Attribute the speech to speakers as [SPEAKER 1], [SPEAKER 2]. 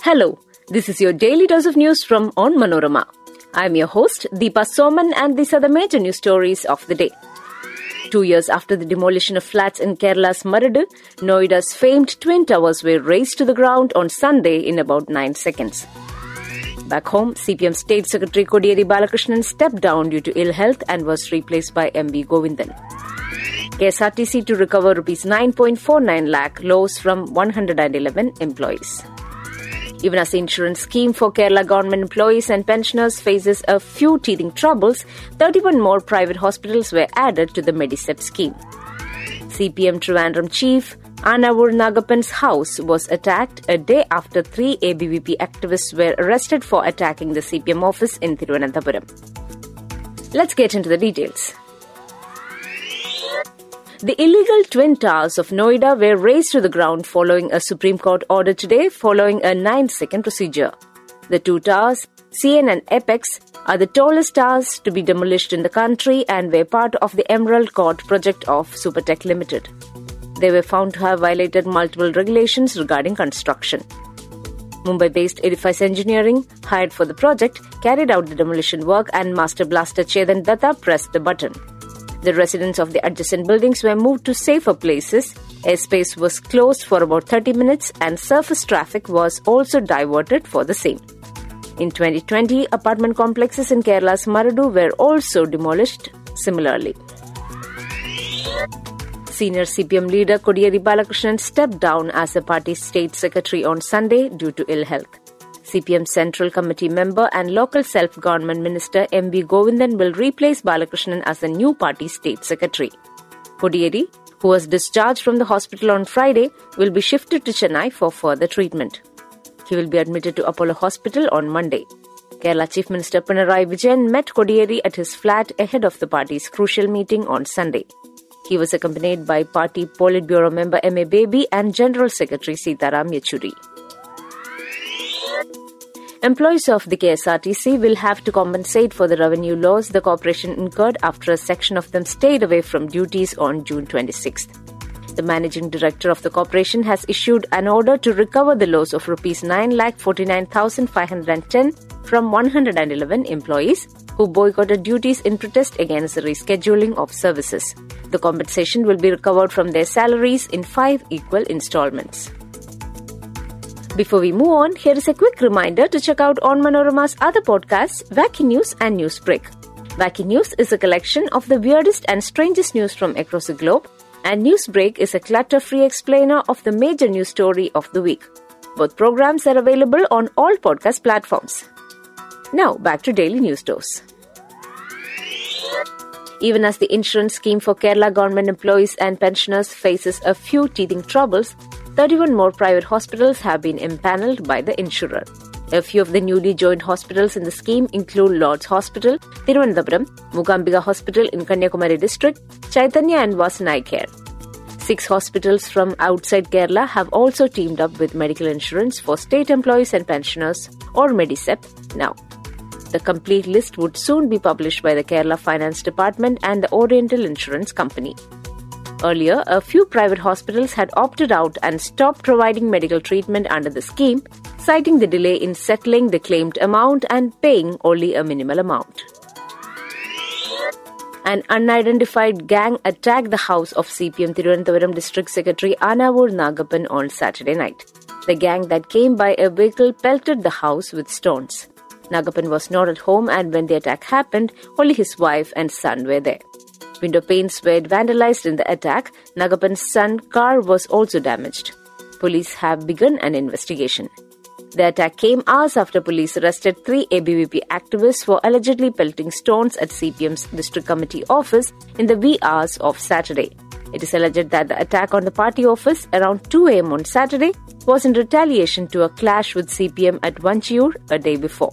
[SPEAKER 1] Hello, this is your daily dose of news from Onmanorama. I'm your host, Deepa Soman, and these are the major news stories of the day. Two years after the demolition of flats in Kerala's Maradu, Noida's famed twin towers were razed to the ground on Sunday in about 9 seconds. Back home, CPM State Secretary Kodiyeri Balakrishnan stepped down due to ill health and was replaced by MV Govindan. KSRTC to recover rupees 9.49 lakh loss from 111 employees. Even as the insurance scheme for Kerala government employees and pensioners faces a few teething troubles, 31 more private hospitals were added to the MEDISEP scheme. CPM Trivandrum chief Anavoor Nagappan's house was attacked a day after three ABVP activists were arrested for attacking the CPM office in Thiruvananthapuram. Let's get into the details. The illegal twin towers of Noida were razed to the ground following a Supreme Court order today following a 9 second procedure. The two towers, Ceyane and Apex, are the tallest towers to be demolished in the country and were part of the Emerald Court project of Supertech Limited. They were found to have violated multiple regulations regarding construction. Mumbai based Edifice Engineering, hired for the project, carried out the demolition work and Master Blaster Chetan Dutta pressed the button. The residents of the adjacent buildings were moved to safer places. Airspace was closed for about 30 minutes and surface traffic was also diverted for the same. In 2020, apartment complexes in Kerala's Maradu were also demolished similarly. Senior CPM leader Kodiyeri Balakrishnan stepped down as the party's state secretary on Sunday due to ill health. CPM Central Committee member and local self government minister M.V. Govindan will replace Balakrishnan as the new party state secretary. Kodiyeri, who was discharged from the hospital on Friday, will be shifted to Chennai for further treatment. He will be admitted to Apollo Hospital on Monday. Kerala Chief Minister Pinarayi Vijayan met Kodiyeri at his flat ahead of the party's crucial meeting on Sunday. He was accompanied by party Politburo member M.A. Baby and General Secretary Sitaram Yechury. Employees of the KSRTC will have to compensate for the revenue loss the corporation incurred after a section of them stayed away from duties on June 26th. The managing director of the corporation has issued an order to recover the loss of rupees 9,49,510 from 111 employees who boycotted duties in protest against the rescheduling of services. The compensation will be recovered from their salaries in five equal installments. Before we move on, here is a quick reminder to check out Onmanorama's other podcasts, Wacky News and Newsbreak. Wacky News is a collection of the weirdest and strangest news from across the globe, and Newsbreak is a clutter free explainer of the major news story of the week. Both programs are available on all podcast platforms. Now, back to daily news dose. Even as the insurance scheme for Kerala government employees and pensioners faces a few teething troubles, 31 more private hospitals have been impaneled by the insurer. A few of the newly joined hospitals in the scheme include Lord's Hospital, Thiruvananthapuram, Mookambika Hospital in Kanyakumari district, Chaitanya and Vasan Eye Care. Six hospitals from outside Kerala have also teamed up with medical insurance for state employees and pensioners or MEDISEP now. The complete list would soon be published by the Kerala Finance Department and the Oriental Insurance Company. Earlier, a few private hospitals had opted out and stopped providing medical treatment under the scheme, citing the delay in settling the claimed amount and paying only a minimal amount. An unidentified gang attacked the house of CPM Thiruvananthapuram District Secretary Anavoor Nagappan on Saturday night. The gang that came by a vehicle pelted the house with stones. Nagappan was not at home, and when the attack happened, only his wife and son were there. Window panes were vandalized in the attack. Nagappan's son car was also damaged. Police have begun an investigation. The attack came hours after police arrested three ABVP activists for allegedly pelting stones at CPM's district committee office in the wee hours of Saturday. It is alleged that the attack on the party office around 2 am on Saturday was in retaliation to a clash with CPM at Vanchiyoor a day before.